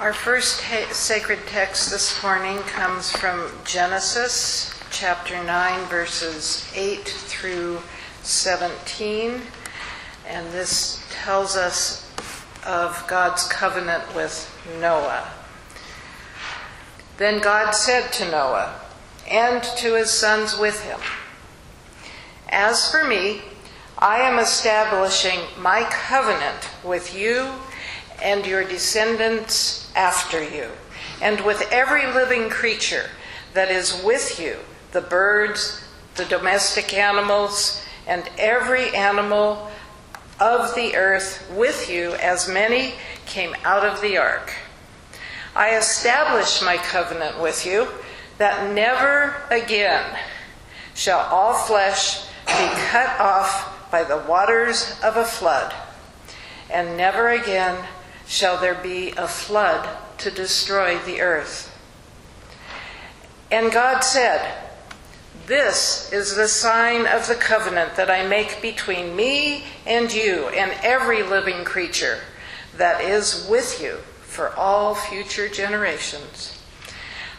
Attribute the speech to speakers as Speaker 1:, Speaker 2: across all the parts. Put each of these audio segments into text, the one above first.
Speaker 1: Our first ta- sacred text this morning comes from Genesis chapter 9, verses 8 through 17. And this tells us of God's covenant with Noah. Then God said to Noah and to his sons with him, As for me, I am establishing my covenant with you and your descendants after you, and with every living creature that is with you the birds, the domestic animals, and every animal of the earth with you, as many came out of the ark. I establish my covenant with you that never again shall all flesh be cut off by the waters of a flood, and never again shall there be a flood to destroy the earth. And God said, This is the sign of the covenant that I make between me and you and every living creature that is with you for all future generations.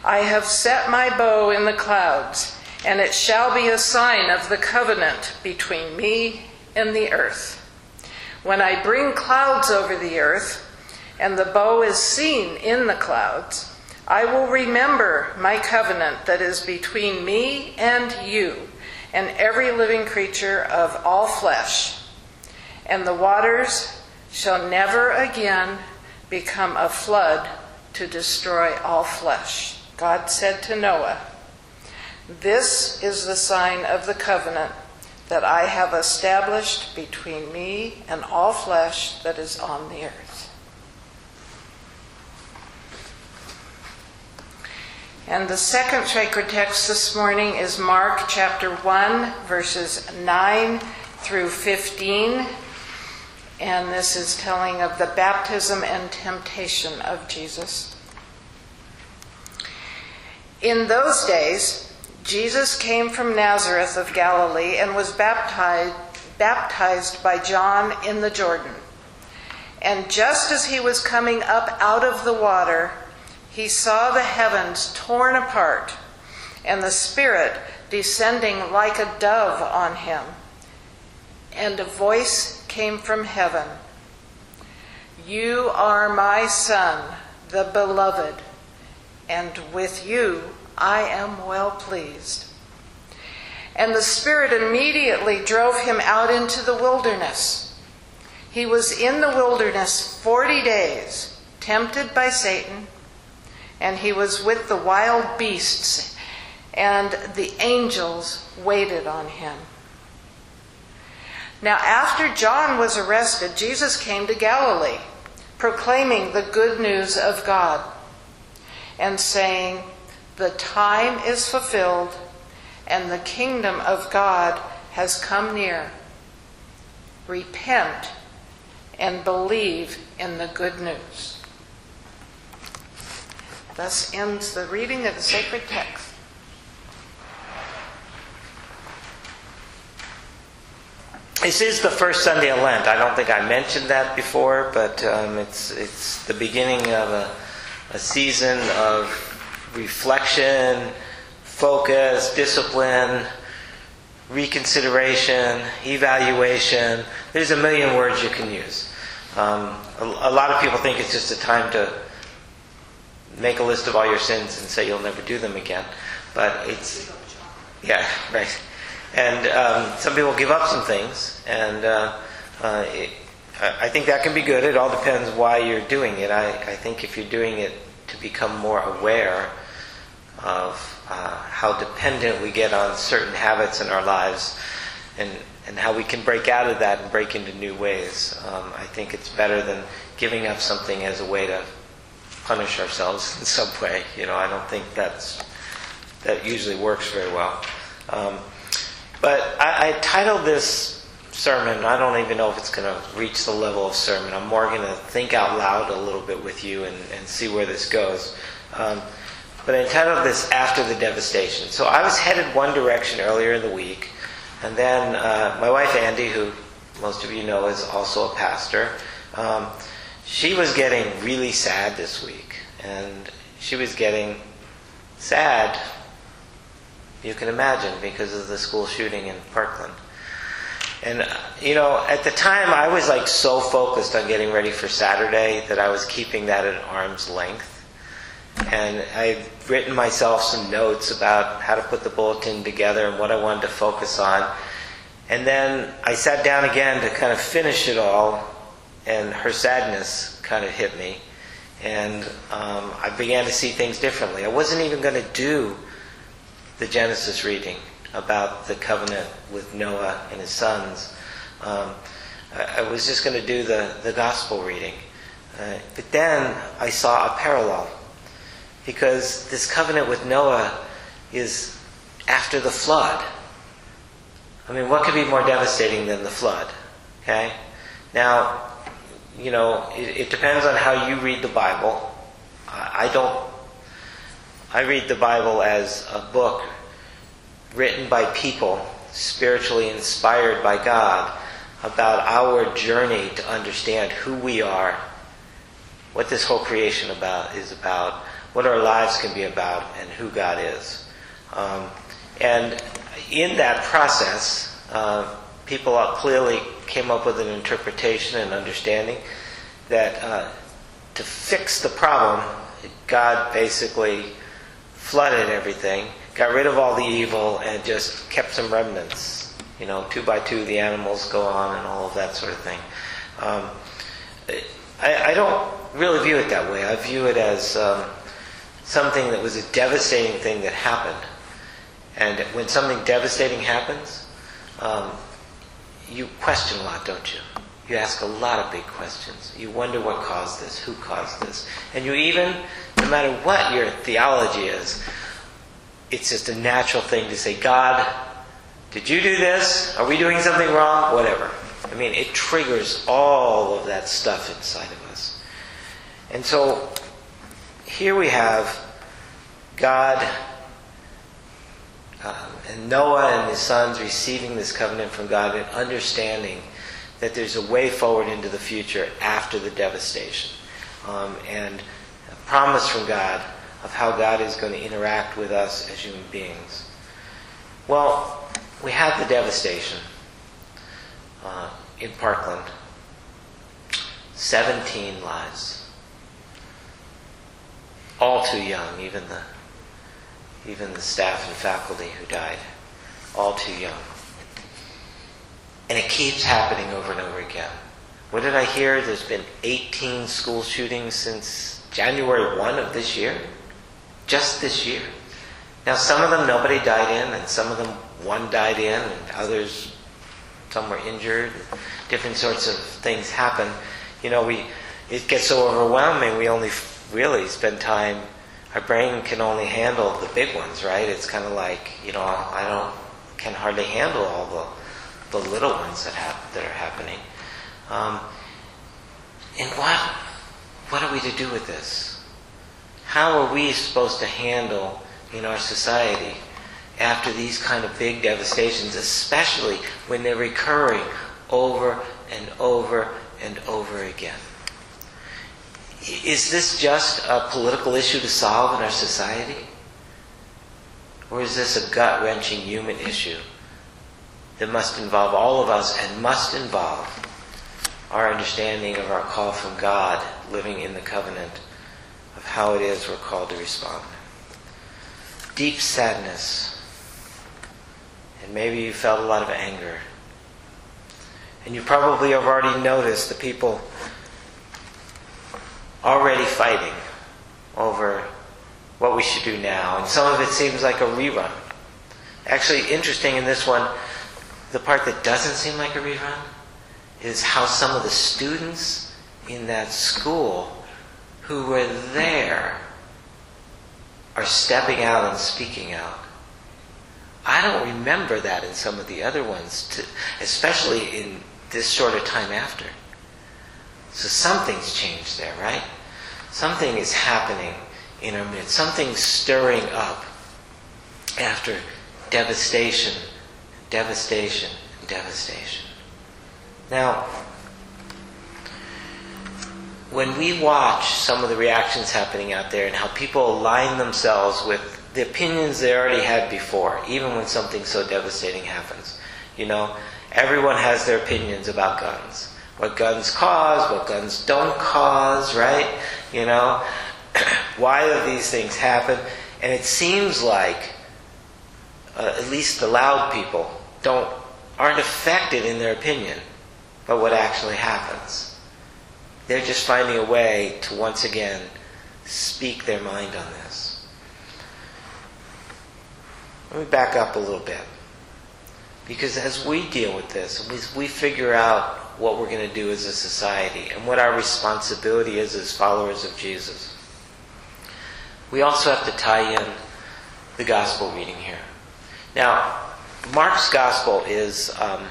Speaker 1: I have set my bow in the clouds, and it shall be a sign of the covenant between me and the earth. When I bring clouds over the earth, and the bow is seen in the clouds, I will remember my covenant that is between me and you and every living creature of all flesh. And the waters shall never again become a flood to destroy all flesh. God said to Noah, This is the sign of the covenant that I have established between me and all flesh that is on the earth. And the second sacred text this morning is Mark chapter 1, verses 9 through 15. And this is telling of the baptism and temptation of Jesus. In those days, Jesus came from Nazareth of Galilee and was baptized, baptized by John in the Jordan. And just as he was coming up out of the water, he saw the heavens torn apart and the Spirit descending like a dove on him. And a voice came from heaven You are my Son, the Beloved, and with you I am well pleased. And the Spirit immediately drove him out into the wilderness. He was in the wilderness 40 days, tempted by Satan and he was with the wild beasts, and the angels waited on him. Now, after John was arrested, Jesus came to Galilee, proclaiming the good news of God, and saying, The time is fulfilled, and the kingdom of God has come near. Repent and believe in the good news. Thus ends the reading of the sacred text.
Speaker 2: This is the first Sunday of Lent. I don't think I mentioned that before, but um, it's it's the beginning of a, a season of reflection, focus, discipline, reconsideration, evaluation. There's a million words you can use. Um, a, a lot of people think it's just a time to make a list of all your sins and say you'll never do them again. But it's, yeah, right. And um, some people give up some things, and uh, uh, it, I think that can be good. It all depends why you're doing it. I, I think if you're doing it to become more aware of uh, how dependent we get on certain habits in our lives and, and how we can break out of that and break into new ways, um, I think it's better than giving up something as a way to punish ourselves in some way. You know, I don't think that's that usually works very well. Um, but I, I titled this sermon. I don't even know if it's going to reach the level of sermon. I'm more going to think out loud a little bit with you and, and see where this goes. Um, but I titled this After the Devastation. So I was headed one direction earlier in the week, and then uh, my wife Andy, who most of you know is also a pastor, um, she was getting really sad this week. And she was getting sad, you can imagine, because of the school shooting in Parkland. And, uh, you know, at the time I was like so focused on getting ready for Saturday that I was keeping that at arm's length. And I'd written myself some notes about how to put the bulletin together and what I wanted to focus on. And then I sat down again to kind of finish it all, and her sadness kind of hit me. And um, I began to see things differently. I wasn't even going to do the Genesis reading about the covenant with Noah and his sons. Um, I, I, was just going to do the, the gospel reading. Uh, but then I saw a parallel because this covenant with Noah is after the flood. I mean, what could be more devastating than the flood? Okay? Now, you know, it, it depends on how you read the Bible. I, I don't. I read the Bible as a book written by people, spiritually inspired by God, about our journey to understand who we are, what this whole creation about is about, what our lives can be about, and who God is. Um, and in that process, uh, people are clearly came up with an interpretation and understanding that uh, to fix the problem, God basically flooded everything, got rid of all the evil, and just kept some remnants. You know, two by two, the animals go on, and all of that sort of thing. Um, I, I, don't really view it that way. I view it as um, something that was a devastating thing that happened. And when something devastating happens, um, you question a lot, don't you? You ask a lot of big questions. You wonder what caused this, who caused this. And you even, no matter what your theology is, it's just a natural thing to say, God, did you do this? Are we doing something wrong? Whatever. I mean, it triggers all of that stuff inside of us. And so here we have God um, and Noah and his sons receiving this covenant from God and understanding that there's a way forward into the future after the devastation. Um, and a promise from God of how God is going to interact with us as human beings. Well, we have the devastation uh, in Parkland 17 lives. All too young, even the even the staff and faculty who died, all too young. And it keeps happening over and over again. What did I hear? There's been 18 school shootings since January 1 of this year. Just this year. Now, some of them nobody died in, and some of them one died in, and others, some were injured. Different sorts of things happen. You know, we it gets so overwhelming. We only really spend time. Our brain can only handle the big ones, right? It's kind of like you know, I don't can hardly handle all the the little ones that that are happening. Um, and what what are we to do with this? How are we supposed to handle in our society after these kind of big devastations, especially when they're recurring over and over and over again? Is this just a political issue to solve in our society? Or is this a gut wrenching human issue that must involve all of us and must involve our understanding of our call from God, living in the covenant of how it is we're called to respond. Deep sadness. And maybe you felt a lot of anger. And you probably have already noticed the people already fighting over what we should do now. And some of it seems like a rerun. Actually, interesting in this one, the part that doesn't seem like a rerun is how some of the students in that school who were there are stepping out and speaking out. I don't remember that in some of the other ones, especially in this short of time after. So something's changed there, right? Something is happening in our midst. Something's stirring up after devastation devastation, devastation. Now, when we watch some of the reactions happening out there and how people align themselves with the opinions they already had before, even when something so devastating happens, you know, everyone has their opinions about guns. What guns cause, what guns don't cause, right? You know, why do these things happen? And it seems like, uh, at least the loud people, don't aren't affected in their opinion by what actually happens. They're just finding a way to once again speak their mind on this. Let me back up a little bit. Because as we deal with this, as we figure out what we're going to do as a society and what our responsibility is as followers of Jesus, we also have to tie in the gospel reading here. Now, Mark's gospel is um,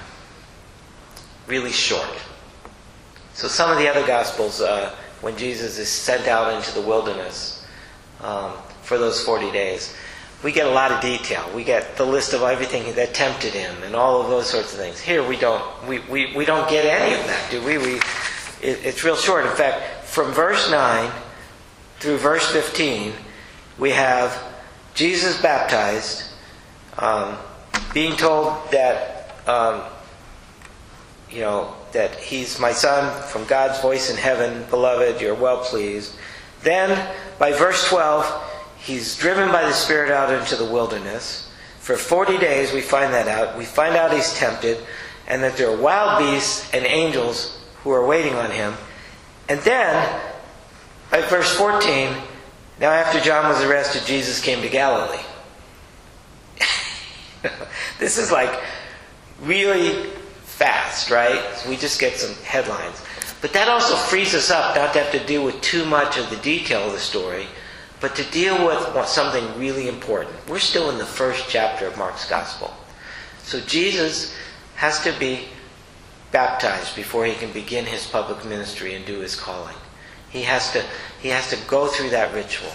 Speaker 2: really short. So some of the other Gospels, uh, when Jesus is sent out into the wilderness um, for those 40 days, we get a lot of detail. We get the list of everything that tempted him and all of those sorts of things. Here we don't, we, we, we don't get any of that, do we? we it, it's real short. In fact, from verse 9 through verse 15, we have Jesus baptized, um, being told that, um, you know, that he's my son from God's voice in heaven, beloved, you're well pleased. Then, by verse 12, he's driven by the Spirit out into the wilderness. For 40 days, we find that out. We find out he's tempted, and that there are wild beasts and angels who are waiting on him. And then, by verse 14, now after John was arrested, Jesus came to Galilee. this is like really fast, right? So we just get some headlines. But that also frees us up not to have to deal with too much of the detail of the story, but to deal with something really important. We're still in the first chapter of Mark's Gospel. So Jesus has to be baptized before he can begin his public ministry and do his calling. He has to, he has to go through that ritual.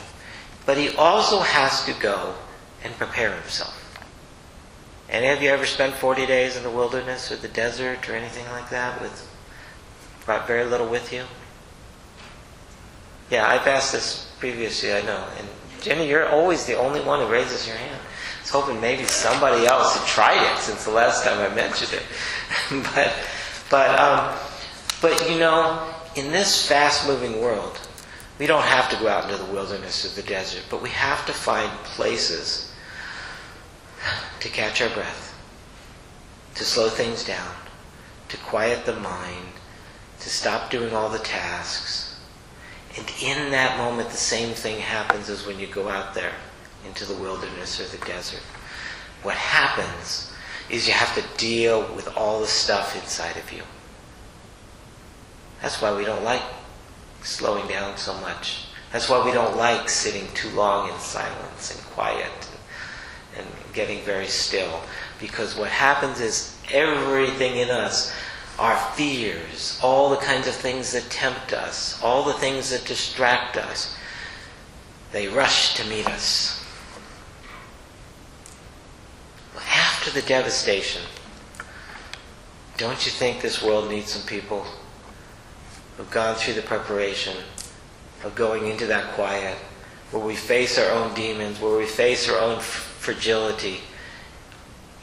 Speaker 2: But he also has to go and prepare himself. Any of you ever spent 40 days in the wilderness or the desert or anything like that with brought very little with you? Yeah, I've asked this previously, I know. And Jenny, you're always the only one who raises your hand. I was hoping maybe somebody else had tried it since the last time I mentioned it. but, but, um, but you know, in this fast-moving world, we don't have to go out into the wilderness or the desert, but we have to find places to catch our breath, to slow things down, to quiet the mind, to stop doing all the tasks. And in that moment, the same thing happens as when you go out there into the wilderness or the desert. What happens is you have to deal with all the stuff inside of you. That's why we don't like slowing down so much. That's why we don't like sitting too long in silence and quiet and getting very still. Because what happens is everything in us, our fears, all the kinds of things that tempt us, all the things that distract us, they rush to meet us. After the devastation, don't you think this world needs some people who've gone through the preparation of going into that quiet, where we face our own demons, where we face our own fragility,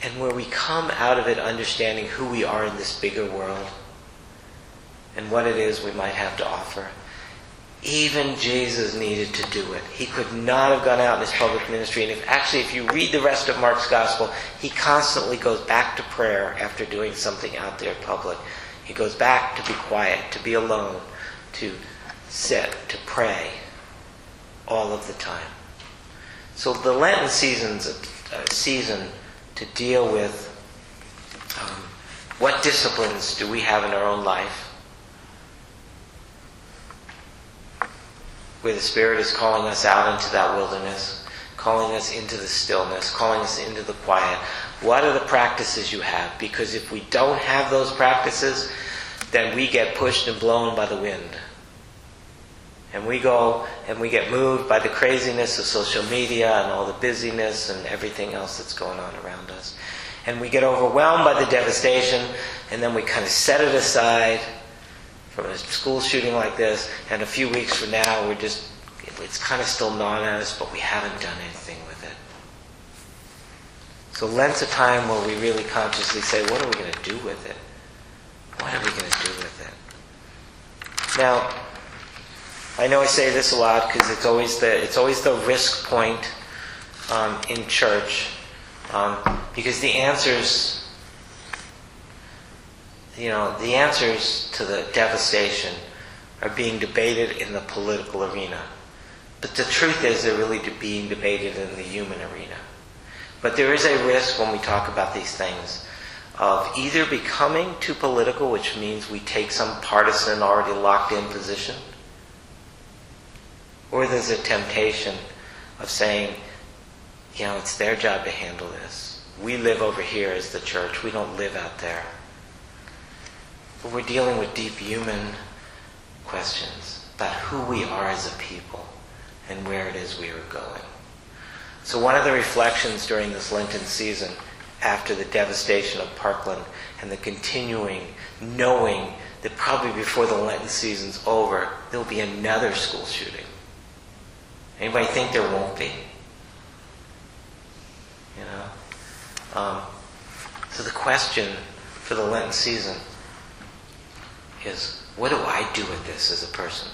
Speaker 2: and where we come out of it understanding who we are in this bigger world and what it is we might have to offer. Even Jesus needed to do it. He could not have gone out in his public ministry. And if actually, if you read the rest of Mark's gospel, he constantly goes back to prayer after doing something out there in public. He goes back to be quiet, to be alone, to sit, to pray all of the time. So the Lenten season's a, season to deal with um, what disciplines do we have in our own life where the Spirit is calling us out into that wilderness, calling us into the stillness, calling us into the quiet. What are the practices you have? Because if we don't have those practices, then we get pushed and blown by the wind. And we go and we get moved by the craziness of social media and all the busyness and everything else that's going on around us. And we get overwhelmed by the devastation, and then we kind of set it aside from a school shooting like this, and a few weeks from now, we're just, it's kind of still gnawing at us, but we haven't done anything with it. So Lent's a time where we really consciously say, what are we going to do with it? What are we going to do with it? Now, I know I say this a lot because it's always the it's always the risk point um, in church um, because the answers, you know, the answers to the devastation are being debated in the political arena, but the truth is they're really being debated in the human arena. But there is a risk when we talk about these things of either becoming too political, which means we take some partisan, already locked in position, or there's a temptation of saying, you know, it's their job to handle this. We live over here as the church, we don't live out there. But we're dealing with deep human questions about who we are as a people and where it is we are going. So, one of the reflections during this Lenten season, after the devastation of Parkland and the continuing knowing that probably before the Lenten season's over, there'll be another school shooting. Anybody think there won't be? You know? Um, so the question for the Lenten season is what do I do with this as a person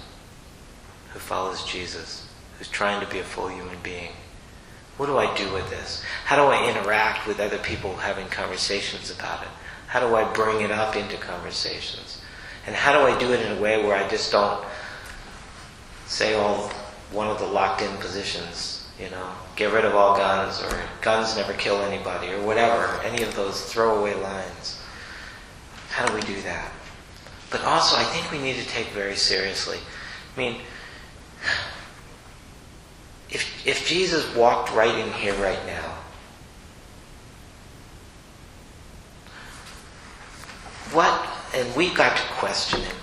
Speaker 2: who follows Jesus, who's trying to be a full human being? What do I do with this? How do I interact with other people having conversations about it? How do I bring it up into conversations? And how do I do it in a way where I just don't say all one of the locked in positions, you know, get rid of all guns or guns never kill anybody or whatever, any of those throwaway lines. How do we do that? But also, I think we need to take very seriously. I mean, if, if Jesus walked right in here right now, what, and we've got to question him.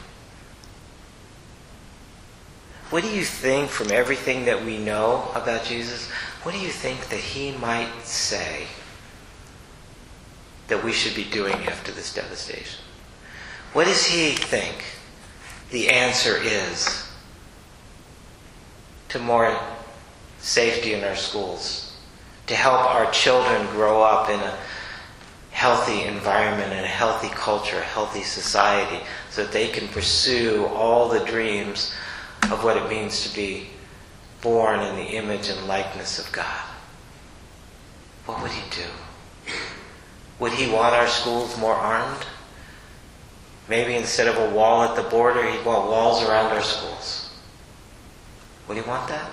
Speaker 2: What do you think from everything that we know about Jesus? What do you think that he might say that we should be doing after this devastation? What does he think the answer is to more safety in our schools, to help our children grow up in a healthy environment and a healthy culture, a healthy society, so that they can pursue all the dreams of what it means to be born in the image and likeness of God. What would he do? Would he want our schools more armed? Maybe instead of a wall at the border, he'd want walls around our schools. Would he want that?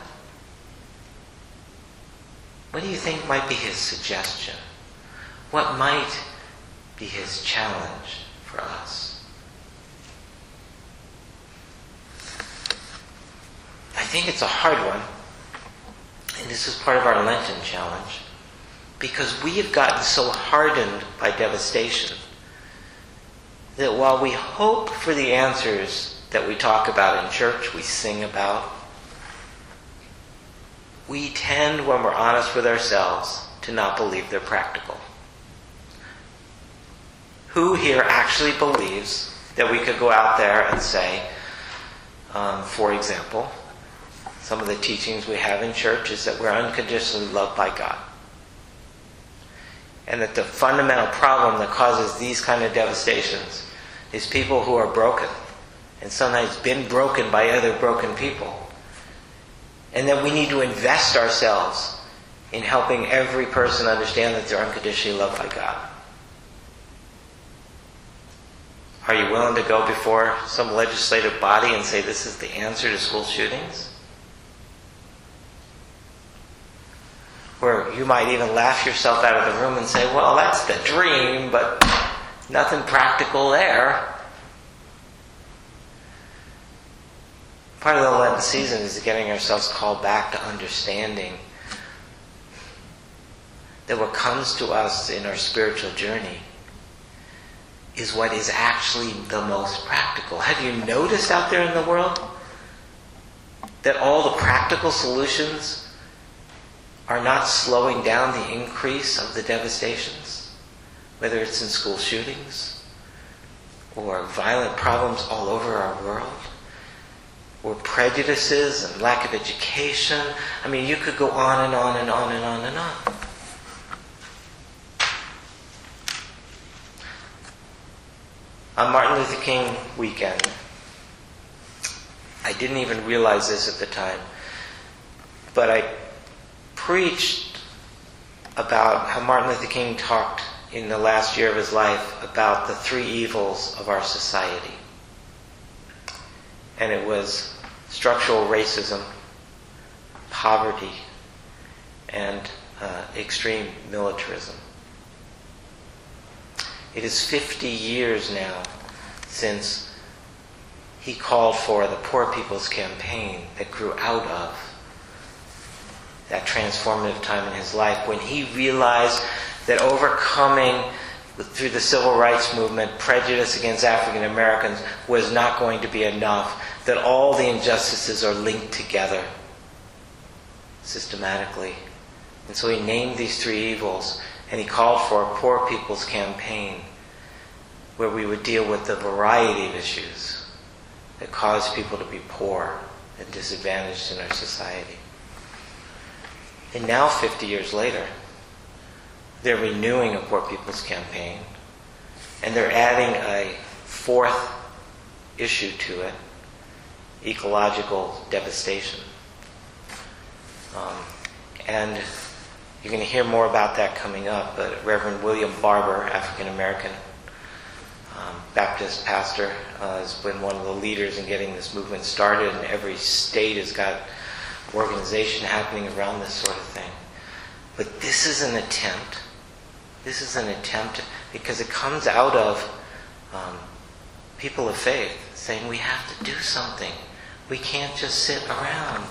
Speaker 2: What do you think might be his suggestion? What might be his challenge for us? I think it's a hard one, and this is part of our Lenten challenge, because we have gotten so hardened by devastation that while we hope for the answers that we talk about in church, we sing about, we tend, when we're honest with ourselves, to not believe they're practical. Who here actually believes that we could go out there and say, um, for example, some of the teachings we have in church is that we're unconditionally loved by God. And that the fundamental problem that causes these kind of devastations is people who are broken and sometimes been broken by other broken people and that we need to invest ourselves in helping every person understand that they're unconditionally loved by God. Are you willing to go before some legislative body and say this is the answer to school shootings? Where you might even laugh yourself out of the room and say, well, that's the dream, but nothing practical there. Part of the Lenten season is getting ourselves called back to understanding that what comes to us in our spiritual journey is what is actually the most practical. Have you noticed out there in the world that all the practical solutions are not slowing down the increase of the devastations? Whether it's in school shootings, or violent problems all over our world, or prejudices and lack of education. I mean, you could go on and on and on and on and on. On Martin Luther King weekend, I didn't even realize this at the time, but I preached about how Martin Luther King talked in the last year of his life about the three evils of our society. And it was structural racism, poverty, and uh, extreme militarism. It is 50 years now since he called for the Poor People's Campaign that grew out of transformative time in his life when he realized that overcoming through the civil rights movement prejudice against African Americans was not going to be enough, that all the injustices are linked together systematically. And so he named these three evils and he called for a poor people's campaign where we would deal with the variety of issues that cause people to be poor and disadvantaged in our society. And now, 50 years later, they're renewing a Poor People's Campaign, and they're adding a fourth issue to it ecological devastation. Um, and you're going to hear more about that coming up, but Reverend William Barber, African American um, Baptist pastor, uh, has been one of the leaders in getting this movement started, and every state has got organization happening around this sort of thing. But this is an attempt. This is an attempt because it comes out of um, people of faith saying we have to do something. We can't just sit around.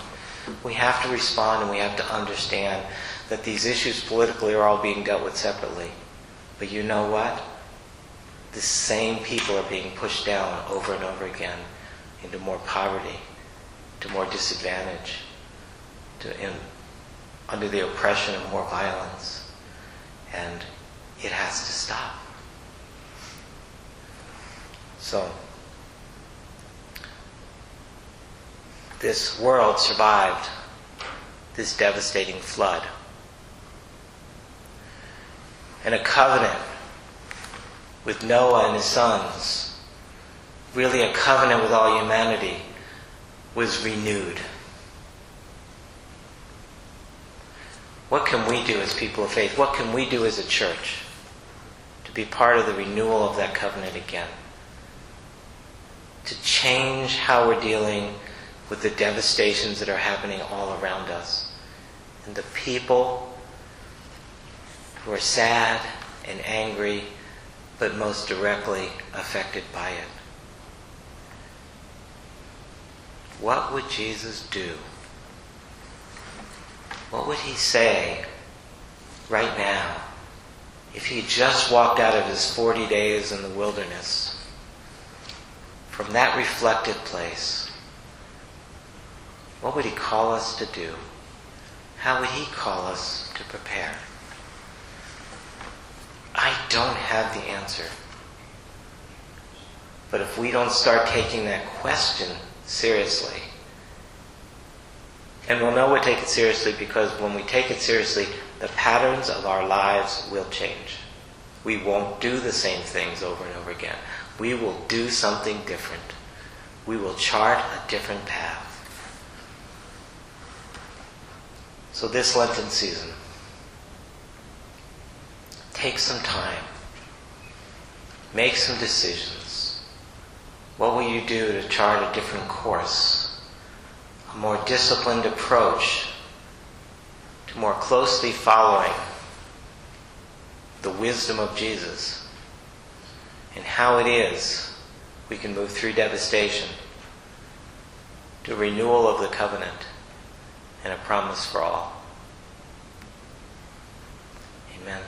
Speaker 2: We have to respond and we have to understand that these issues politically are all being dealt with separately. But you know what? The same people are being pushed down over and over again into more poverty, to more disadvantage, to in, under the oppression of more violence. And it has to stop. So, this world survived this devastating flood. And a covenant with Noah and his sons, really a covenant with all humanity, was renewed. What can we do as people of faith? What can we do as a church to be part of the renewal of that covenant again? To change how we're dealing with the devastations that are happening all around us. And the people who are sad and angry, but most directly affected by it. What would Jesus do? What would he say right now if he just walked out of his 40 days in the wilderness from that reflective place? What would he call us to do? How would he call us to prepare? I don't have the answer. But if we don't start taking that question seriously, and we'll know we take it seriously because when we take it seriously, the patterns of our lives will change. We won't do the same things over and over again. We will do something different. We will chart a different path. So, this Lenten season, take some time, make some decisions. What will you do to chart a different course? More disciplined approach to more closely following the wisdom of Jesus and how it is we can move through devastation to renewal of the covenant and a promise for all. Amen.